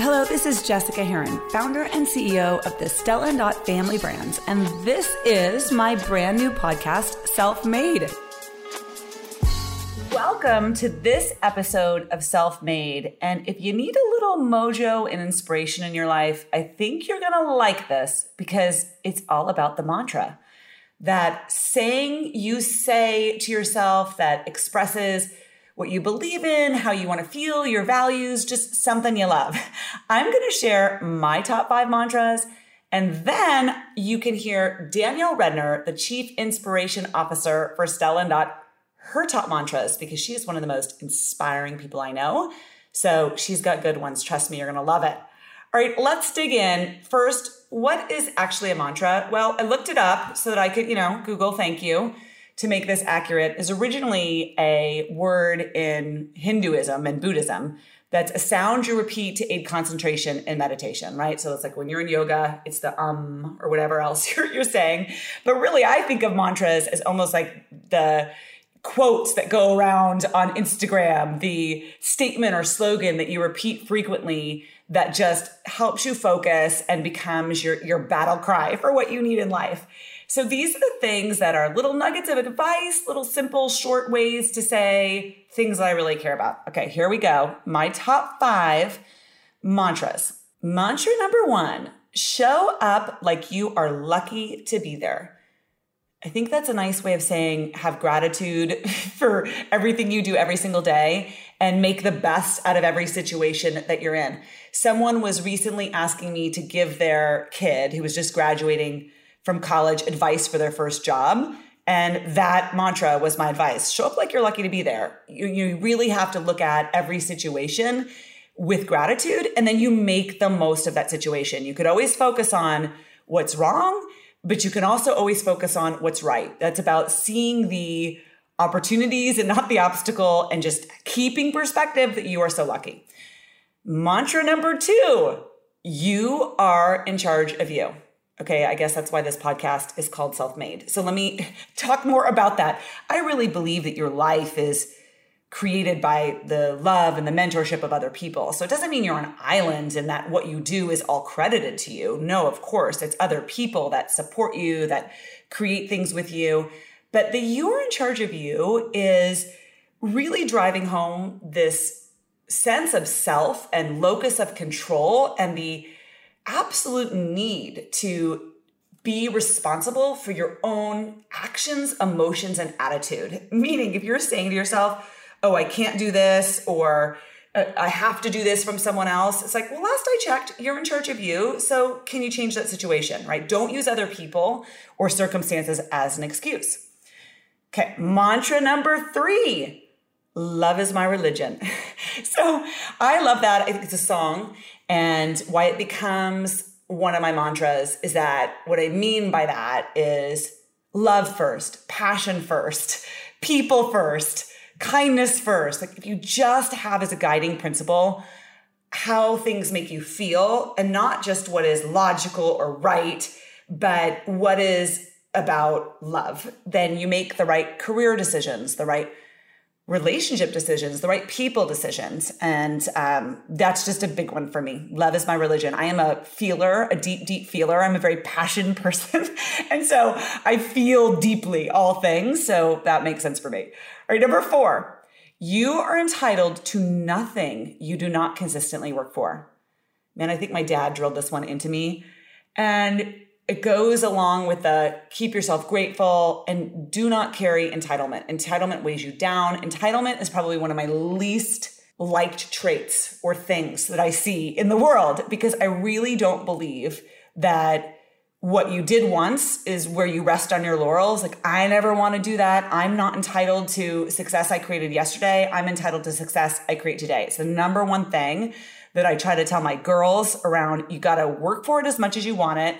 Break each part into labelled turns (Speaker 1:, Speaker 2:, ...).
Speaker 1: Hello, this is Jessica Herrin, founder and CEO of the Stella and Dot family brands, and this is my brand new podcast, Self Made. Welcome to this episode of Self Made. And if you need a little mojo and inspiration in your life, I think you're gonna like this because it's all about the mantra. That saying you say to yourself that expresses what you believe in, how you want to feel, your values, just something you love. I'm going to share my top five mantras. And then you can hear Danielle Redner, the Chief Inspiration Officer for Stella and Dot, her top mantras because she is one of the most inspiring people I know. So she's got good ones. Trust me, you're going to love it. All right, let's dig in. First, what is actually a mantra? Well, I looked it up so that I could, you know, Google thank you to make this accurate is originally a word in Hinduism and Buddhism that's a sound you repeat to aid concentration in meditation, right? So it's like when you're in yoga, it's the um or whatever else you're, you're saying. But really, I think of mantras as almost like the quotes that go around on Instagram, the statement or slogan that you repeat frequently that just helps you focus and becomes your, your battle cry for what you need in life. So these are the things that are little nuggets of advice, little simple, short ways to say things that I really care about. Okay, here we go. My top five mantras. Mantra number one show up like you are lucky to be there. I think that's a nice way of saying have gratitude for everything you do every single day and make the best out of every situation that you're in. Someone was recently asking me to give their kid who was just graduating from college advice for their first job. And that mantra was my advice. Show up like you're lucky to be there. You, you really have to look at every situation with gratitude and then you make the most of that situation. You could always focus on what's wrong, but you can also always focus on what's right. That's about seeing the opportunities and not the obstacle and just keeping perspective that you are so lucky. Mantra number two you are in charge of you. Okay, I guess that's why this podcast is called Self Made. So let me talk more about that. I really believe that your life is created by the love and the mentorship of other people. So it doesn't mean you're on islands and that what you do is all credited to you. No, of course, it's other people that support you, that create things with you. But the you're in charge of you is really driving home this sense of self and locus of control and the absolute need to be responsible for your own actions, emotions, and attitude. Meaning, if you're saying to yourself, oh, I can't do this, or uh, I have to do this from someone else, it's like, well, last I checked, you're in charge of you. So can you change that situation, right? Don't use other people or circumstances as an excuse. Okay, mantra number three love is my religion. so I love that. I think it's a song. And why it becomes one of my mantras is that what I mean by that is love first, passion first, people first, kindness first. Like if you just have as a guiding principle how things make you feel and not just what is logical or right, but what is about love, then you make the right career decisions, the right relationship decisions, the right people decisions. And um, that's just a big one for me. Love is my religion. I am a feeler, a deep, deep feeler. I'm a very passionate person. and so I feel deeply all things. So that makes sense for me. All right, number four, you are entitled to nothing you do not consistently work for. Man, I think my dad drilled this one into me. And it goes along with the keep yourself grateful and do not carry entitlement. Entitlement weighs you down. Entitlement is probably one of my least liked traits or things that I see in the world because I really don't believe that what you did once is where you rest on your laurels. Like, I never want to do that. I'm not entitled to success I created yesterday. I'm entitled to success I create today. It's the number one thing that I try to tell my girls around you got to work for it as much as you want it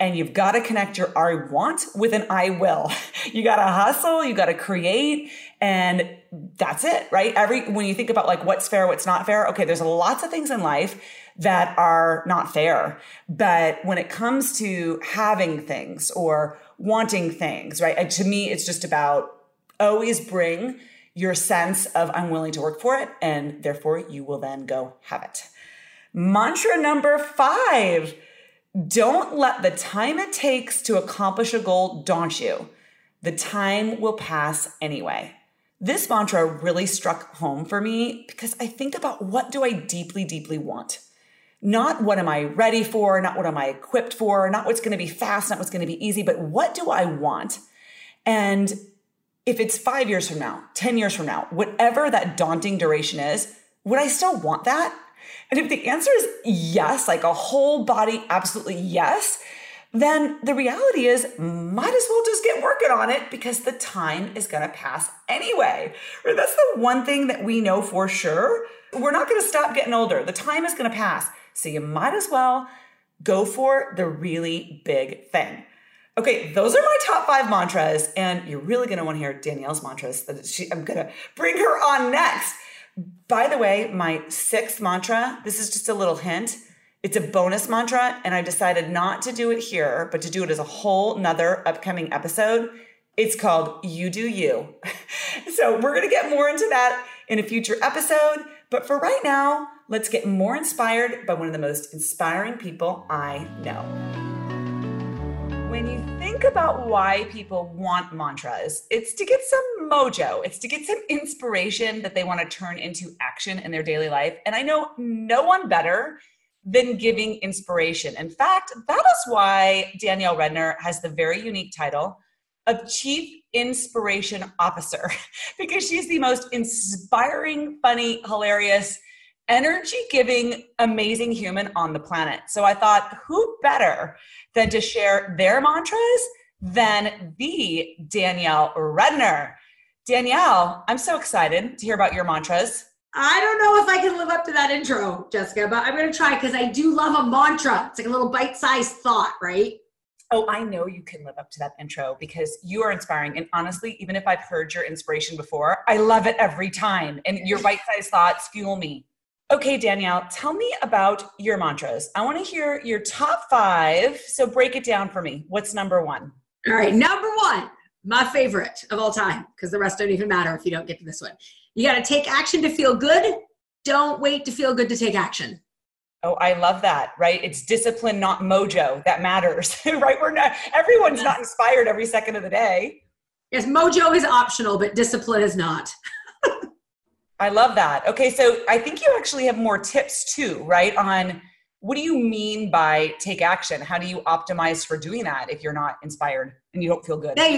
Speaker 1: and you've got to connect your I want with an I will. You got to hustle, you got to create, and that's it, right? Every when you think about like what's fair, what's not fair, okay, there's lots of things in life that are not fair. But when it comes to having things or wanting things, right? To me, it's just about always bring your sense of I'm willing to work for it, and therefore you will then go have it. Mantra number five don't let the time it takes to accomplish a goal daunt you. The time will pass anyway. This mantra really struck home for me because I think about what do I deeply, deeply want? Not what am I ready for, not what am I equipped for, not what's going to be fast, not what's going to be easy, but what do I want? And if it's five years from now, 10 years from now, whatever that daunting duration is, would I still want that? And if the answer is yes, like a whole body, absolutely yes, then the reality is might as well just get working on it because the time is going to pass anyway. That's the one thing that we know for sure. We're not going to stop getting older. The time is going to pass. So you might as well go for the really big thing. Okay, those are my top five mantras, and you're really want to hear Danielle's mantras. That she, I'm to bring her on next. By the way, my sixth mantra, this is just a little hint. It's a bonus mantra, and I decided not to do it here, but to do it as a whole nother upcoming episode. It's called You Do You. so we're gonna get more into that in a future episode. But for right now, let's get more inspired by one of the most inspiring people I know. When you think about why people want mantras, it's to get some mojo, it's to get some inspiration that they want to turn into action in their daily life. And I know no one better than giving inspiration. In fact, that is why Danielle Redner has the very unique title of Chief Inspiration Officer, because she's the most inspiring, funny, hilarious, energy giving, amazing human on the planet. So I thought, who better than to share their mantras than the Danielle Redner? Danielle, I'm so excited to hear about your mantras.
Speaker 2: I don't know if I can live up to that intro, Jessica, but I'm going to try because I do love a mantra. It's like a little bite sized thought, right?
Speaker 1: Oh, I know you can live up to that intro because you are inspiring. And honestly, even if I've heard your inspiration before, I love it every time. And your bite sized thoughts fuel me. Okay, Danielle, tell me about your mantras. I want to hear your top five. So break it down for me. What's number one?
Speaker 2: All right, number one, my favorite of all time, because the rest don't even matter if you don't get to this one. You got to take action to feel good. Don't wait to feel good to take action.
Speaker 1: Oh, I love that, right? It's discipline, not mojo, that matters, right? We're not, everyone's not inspired every second of the day.
Speaker 2: Yes, mojo is optional, but discipline is not.
Speaker 1: I love that. Okay, so I think you actually have more tips too, right? On what do you mean by take action? How do you optimize for doing that if you're not inspired and you don't feel good?
Speaker 2: Yeah,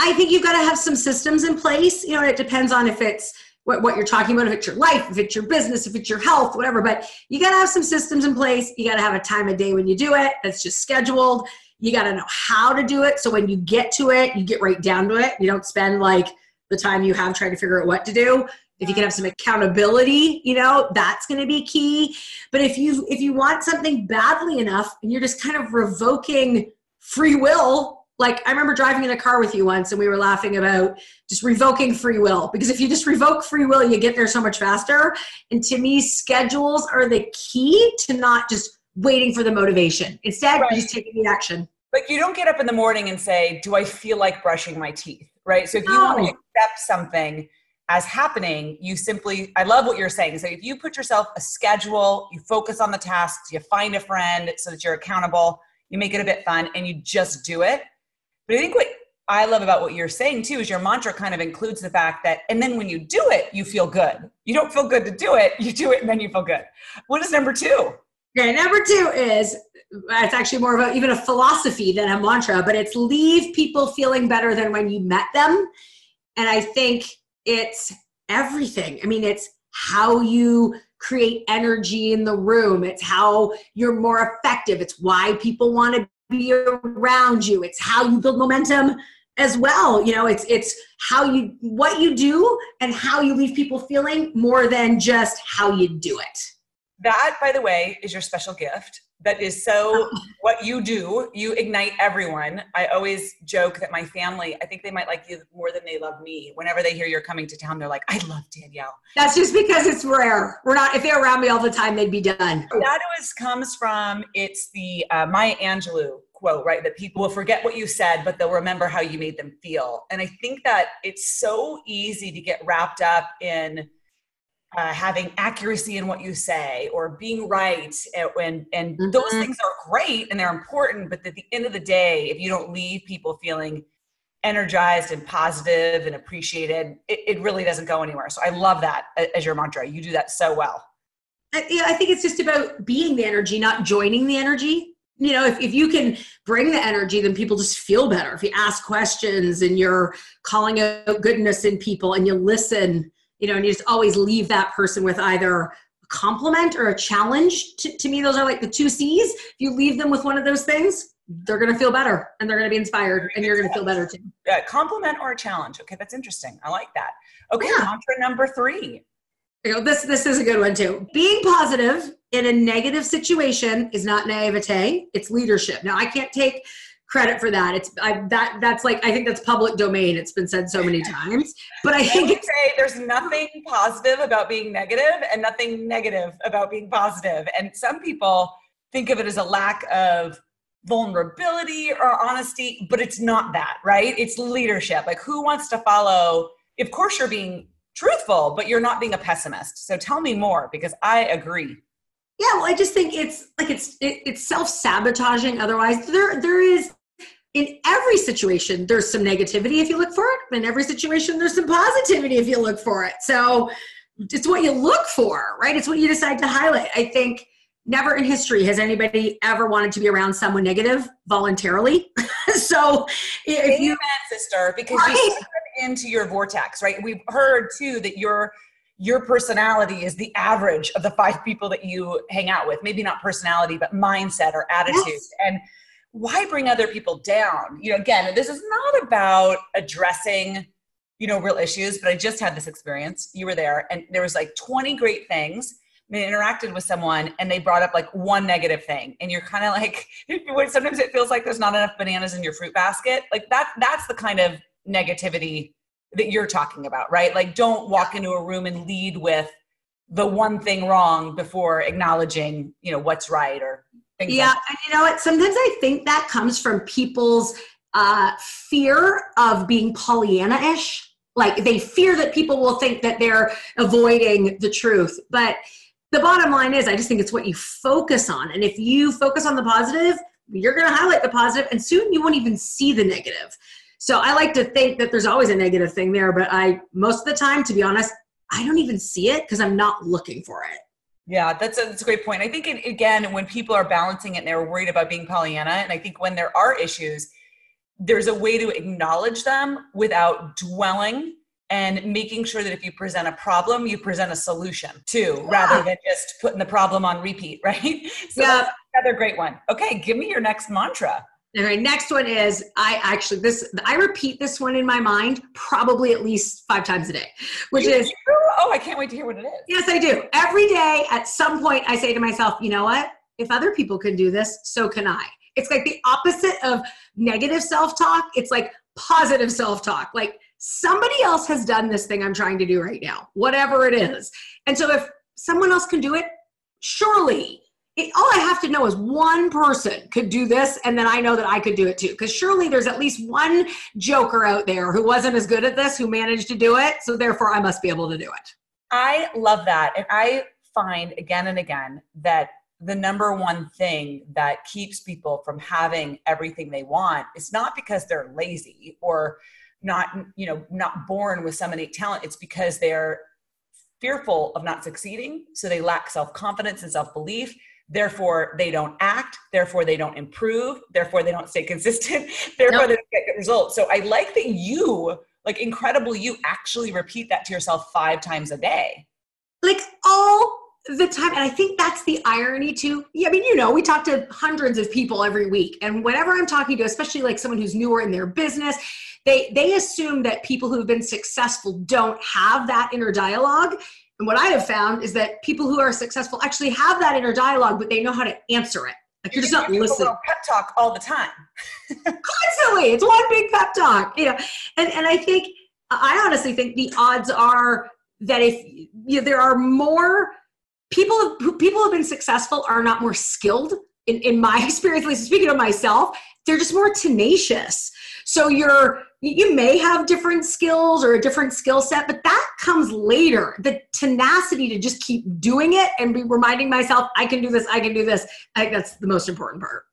Speaker 2: I think you've got to have some systems in place. You know, it depends on if it's what, what you're talking about, if it's your life, if it's your business, if it's your health, whatever. But you got to have some systems in place. You got to have a time of day when you do it that's just scheduled. You got to know how to do it. So when you get to it, you get right down to it. You don't spend like the time you have trying to figure out what to do if you can have some accountability you know that's going to be key. But if you if you want something badly enough and you're just kind of revoking free will like i remember driving in a car with you once and we were laughing about just revoking free will. Because if you just revoke free will you get there so much faster. And to me schedules are the key to not just waiting for the motivation. Instead right. just taking the action.
Speaker 1: Like you don't get up in the morning and say do i feel like brushing my teeth? Right? So if you want to accept something as happening, you simply, I love what you're saying. So if you put yourself a schedule, you focus on the tasks, you find a friend so that you're accountable, you make it a bit fun, and you just do it. But I think what I love about what you're saying too is your mantra kind of includes the fact that, and then when you do it, you feel good. You don't feel good to do it, you do it and then you feel good. What is number two?
Speaker 2: Okay, number two is it's actually more of a, even a philosophy than a mantra, but it's leave people feeling better than when you met them. And I think it's everything. I mean, it's how you create energy in the room, it's how you're more effective, it's why people want to be around you, it's how you build momentum as well. You know it's it's how you what you do and how you leave people feeling more than just how you do it.
Speaker 1: That by the way is your special gift that is so what you do you ignite everyone. I always joke that my family i think they might like you more than they love me. Whenever they hear you're coming to town they're like i love danielle.
Speaker 2: That's just because it's rare. We're not if they're around me all the time they'd be done.
Speaker 1: That always comes from it's the uh, maya angelou quote right? That people will forget what you said but they'll remember how you made them feel. And i think that it's so easy to get wrapped up in uh, having accuracy in what you say or being right and and mm-hmm. those things are great and they're important but at the end of the day if you don't leave people feeling energized and positive and appreciated it, it really doesn't go anywhere. So i love that as your mantra. You do that so well.
Speaker 2: I, yeah, I think it's just about being the energy not joining the energy. You know if, if you can bring the energy then people just feel better. If you ask questions and you're calling out goodness in people and you listen you know and you just always leave that person with either a compliment or a challenge to, to me those are like the two c's if you leave them with one of those things they're going to feel better and they're going to be inspired and you're going to feel better too
Speaker 1: yeah compliment or a challenge okay that's interesting i like that okay yeah. mantra number three
Speaker 2: you know, this this is a good one too. Being positive in a negative situation is not naivete; it's leadership. Now, I can't take credit for that. It's I, that that's like I think that's public domain. It's been said so many times, but I think
Speaker 1: I say there's nothing positive about being negative and nothing negative about being positive. And some people think of it as a lack of vulnerability or honesty, but it's not that, right? It's leadership. Like who wants to follow? Of course, you're being truthful, but you're not being a pessimist. So tell me more because I agree.
Speaker 2: Yeah, well, I just think it's like it's it, it's self sabotaging. Otherwise, there there is in every situation there's some negativity if you look for it. In every situation there's some positivity if you look for it. So it's what you look for, right? It's what you decide to highlight. I think never in history has anybody ever wanted to be around someone negative voluntarily. so if you,
Speaker 1: sister, because right? you into your vortex, right? We've heard too that your your personality is the average of the five people that you hang out with. Maybe not personality, but mindset or attitude. Yes. And why bring other people down? You know, again, this is not about addressing, you know, real issues, but I just had this experience. You were there and there was like 20 great things. They interacted with someone and they brought up like one negative thing. And you're kind of like, sometimes it feels like there's not enough bananas in your fruit basket. Like that, that's the kind of negativity that you're talking about, right? Like, don't walk into a room and lead with the one thing wrong before acknowledging, you know, what's right or things.
Speaker 2: Yeah, and you know what? Sometimes I think that comes from people's uh, fear of being Pollyanna-ish. Like they fear that people will think that they're avoiding the truth, but the bottom line is, I just think it's what you focus on. And if you focus on the positive, you're going to highlight the positive, and soon you won't even see the negative. So I like to think that there's always a negative thing there, but I most of the time, to be honest, I don't even see it because I'm not looking for it.
Speaker 1: Yeah, that's a, that's a great point. I think it, again, when people are balancing it and they're worried about being Pollyanna, and I think when there are issues, there's a way to acknowledge them without dwelling and making sure that if you present a problem, you present a solution too, yeah. rather than just putting the problem on repeat, right? So yeah. another great one. Okay, give me your next mantra.
Speaker 2: All right, next one is I actually this I repeat this one in my mind probably at least five times a day, which you is
Speaker 1: do? oh I can't wait to hear what it is.
Speaker 2: Yes, I do. Every day at some point I say to myself, you know what? If other people can do this, so can I. It's like the opposite of negative self-talk. It's like positive self-talk. Like somebody else has done this thing I'm trying to do right now, whatever it is. And so if someone else can do it, surely it, all I have to know is one person could do this, and then I know that I could do it too. Because surely there's at least one joker out there who wasn't as good at this who managed to do it. So therefore, I must be able to do it.
Speaker 1: I love that. And I find again and again that the number one thing that keeps people from having everything they want is not because they're lazy or not you know not born with some innate talent it's because they're fearful of not succeeding so they lack self-confidence and self-belief therefore they don't act. Therefore they don't improve. Therefore they don't stay consistent. Therefore nope. they don't get good results. So i like that you like incredible you actually repeat that to yourself five times a day.
Speaker 2: Like all the time. And i think that's the irony too. Yeah i mean you know we talk to hundreds of people every week. And whenever i'm talking to especially like someone who's newer in their business they they assume that people who've been successful don't have that inner dialogue and what I have found is that people who are successful actually have that inner dialogue, but they know how to answer it. Like you're just not listening.
Speaker 1: Pep talk all the time.
Speaker 2: Constantly, it's one big pep talk. You know, and and I think I honestly think the odds are that if you know, there are more people who people have been successful are not more skilled. In, in my experience, at least speaking of myself, they're just more tenacious. So you're you may have different skills or a different skill set, but that comes later. The tenacity to just keep doing it and be reminding myself, I can do this, I can do this. I think that's the most important part.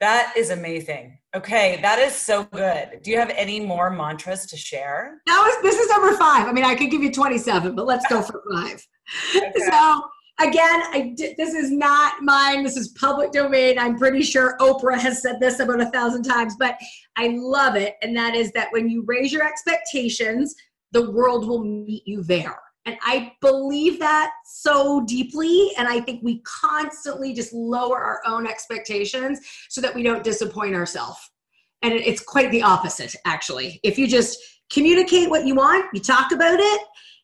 Speaker 1: That is amazing. Okay, that is so good. Do you have any more mantras to share?
Speaker 2: That was this is number five. I mean, I could give you 27, but let's go for five. Okay. So again, I this is not mine. This is public domain. I'm pretty sure Oprah has said this about a thousand times, but I love it. And that is that when you raise your expectations, the world will meet you there. And I believe that so deeply. And I think we constantly just lower our own expectations so that we don't disappoint ourselves. And it's quite the opposite, actually. If you just communicate what you want, you talk about it,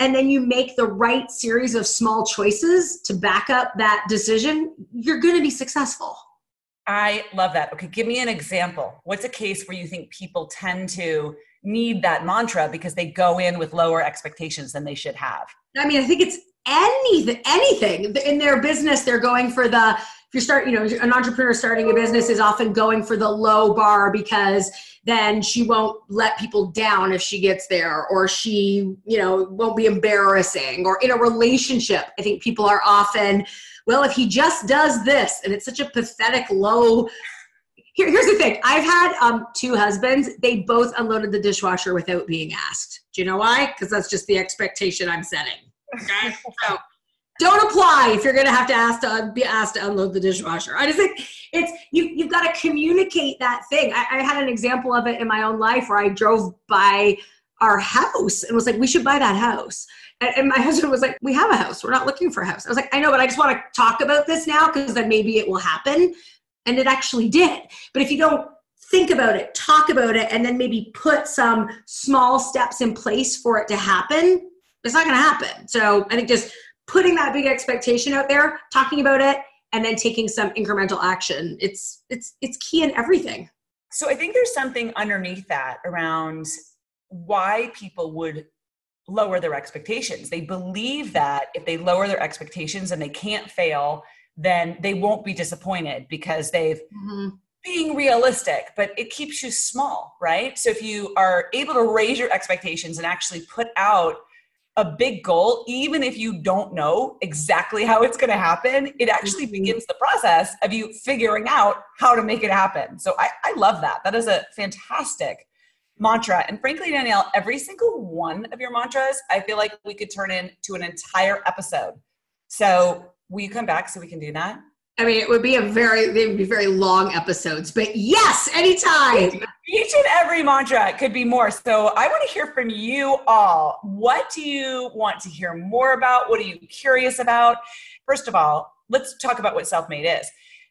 Speaker 2: and then you make the right series of small choices to back up that decision, you're going to be successful.
Speaker 1: I love that. Okay, give me an example. What's a case where you think people tend to need that mantra because they go in with lower expectations than they should have?
Speaker 2: I mean, I think it's anything anything in their business they're going for the if you start you know an entrepreneur starting a business is often going for the low bar because then she won't let people down if she gets there or she you know won't be embarrassing or in a relationship i think people are often well if he just does this and it's such a pathetic low here, here's the thing. I've had um, two husbands. They both unloaded the dishwasher without being asked. Do you know why? Because that's just the expectation i'm setting. Okay? So don't apply if you're going to have to ask to be asked to unload the dishwasher. I just think it's you. You've got to communicate that thing. I, I, had an example of it in my own life where I drove by our house and was like, "We should buy that house." And, and my husband was like, "We have a house. We're not looking for a house." I was like, "I know, but I just want to talk about this now because then maybe it will happen." And it actually did. But if you don't think about it, talk about it, and then maybe put some small steps in place for it to happen, it's not going to happen. So I think just putting that big expectation out there, talking about it, and then taking some incremental action. It's it's it's key in everything.
Speaker 1: So I think there's something underneath that around why people would lower their expectations. They believe that if they lower their expectations and they can't fail, then they won't be disappointed because they've mm-hmm. being realistic, but it keeps you small, right? So if you are able to raise your expectations and actually put out a big goal, even if you don't know exactly how it's going to happen, it actually mm-hmm. begins the process of you figuring out how to make it happen. So I, I love that. That is a fantastic mantra. And frankly, Danielle, every single one of your mantras, I feel like we could turn into an entire episode. So will you come back so we can do that?
Speaker 2: I mean, it would be a very, they would be very long episodes, but yes, anytime.
Speaker 1: Each and every mantra could be more. So I want to hear from you all. What do you want to hear more about? What are you curious about? First of all, let's talk about what self made is.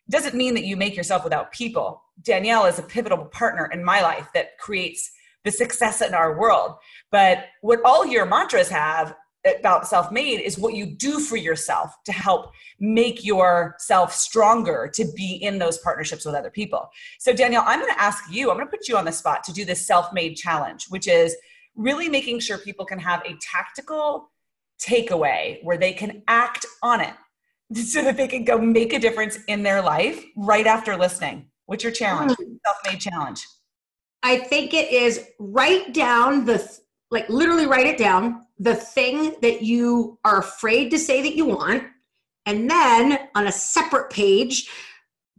Speaker 1: Doesn't mean that you make yourself without people. Danielle is a pivotal partner in my life that creates the success in our world. But what all your mantras have about self made is what you do for yourself to help make yourself stronger to be in those partnerships with other people. So, Danielle, I'm going to ask you, I'm going to put you on the spot to do this self made challenge, which is really making sure people can have a tactical takeaway where they can act on it so that they can go make a difference in their life right after listening. What's your challenge? Mm. Self made challenge.
Speaker 2: I think it is write down the, like literally write it down the thing that you are afraid to say that you want, and then on a separate page,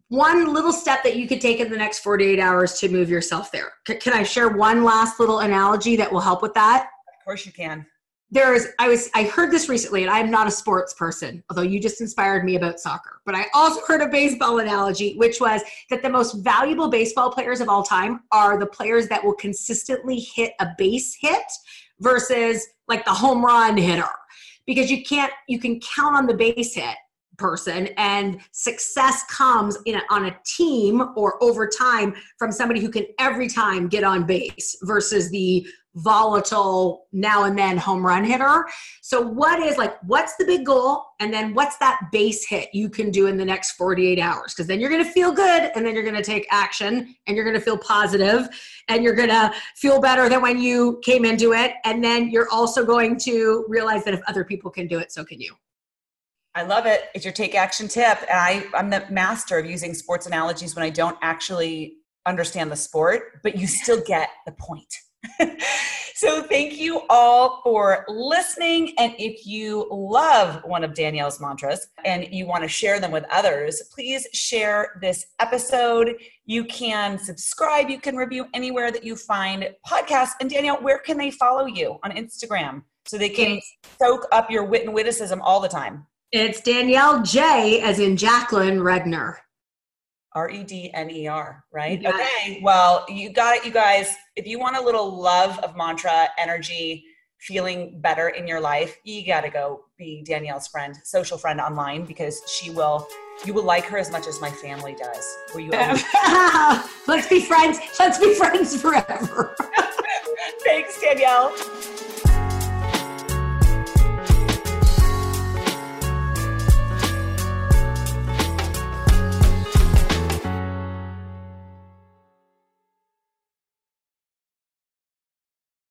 Speaker 2: one little step that you could take in the next 48 hours to move yourself there. C- can I share one last little analogy that will help with that?
Speaker 1: Of course you can.
Speaker 2: There's I was I heard this recently and I'm not a sports person, although you just inspired me about soccer. But I also heard a baseball analogy which was that the most valuable baseball players of all time are the players that will consistently hit a base hit versus like the home run hitter. Because you can't you can count on the base hit person and success comes in a, on a team or over time from somebody who can every time get on base versus the volatile now and then home run hitter. So what is like what's the big goal and then what's that base hit you can do in the next 48 hours because then you're going to feel good and then you're going to take action and you're going to feel positive and you're going to feel better than when you came into it and then you're also going to realize that if other people can do it so can you.
Speaker 1: I love it. It's your take action tip. And I, I'm the master of using sports analogies when I don't actually understand the sport, but you still get the point. so thank you all for listening. And if you love one of Danielle's mantras and you want to share them with others, please share this episode. You can subscribe, you can review anywhere that you find podcasts. And Danielle, where can they follow you on Instagram so they can soak up your wit and witticism all the time?
Speaker 2: It's Danielle J, as in Jacqueline Redner.
Speaker 1: R E D N E R, right? Yeah. Okay. Well, you got it, you guys. If you want a little love of mantra, energy, feeling better in your life, you got to go be Danielle's friend, social friend online because she will, you will like her as much as my family does. Will you?
Speaker 2: Let's be friends. Let's be friends forever.
Speaker 1: Thanks, Danielle.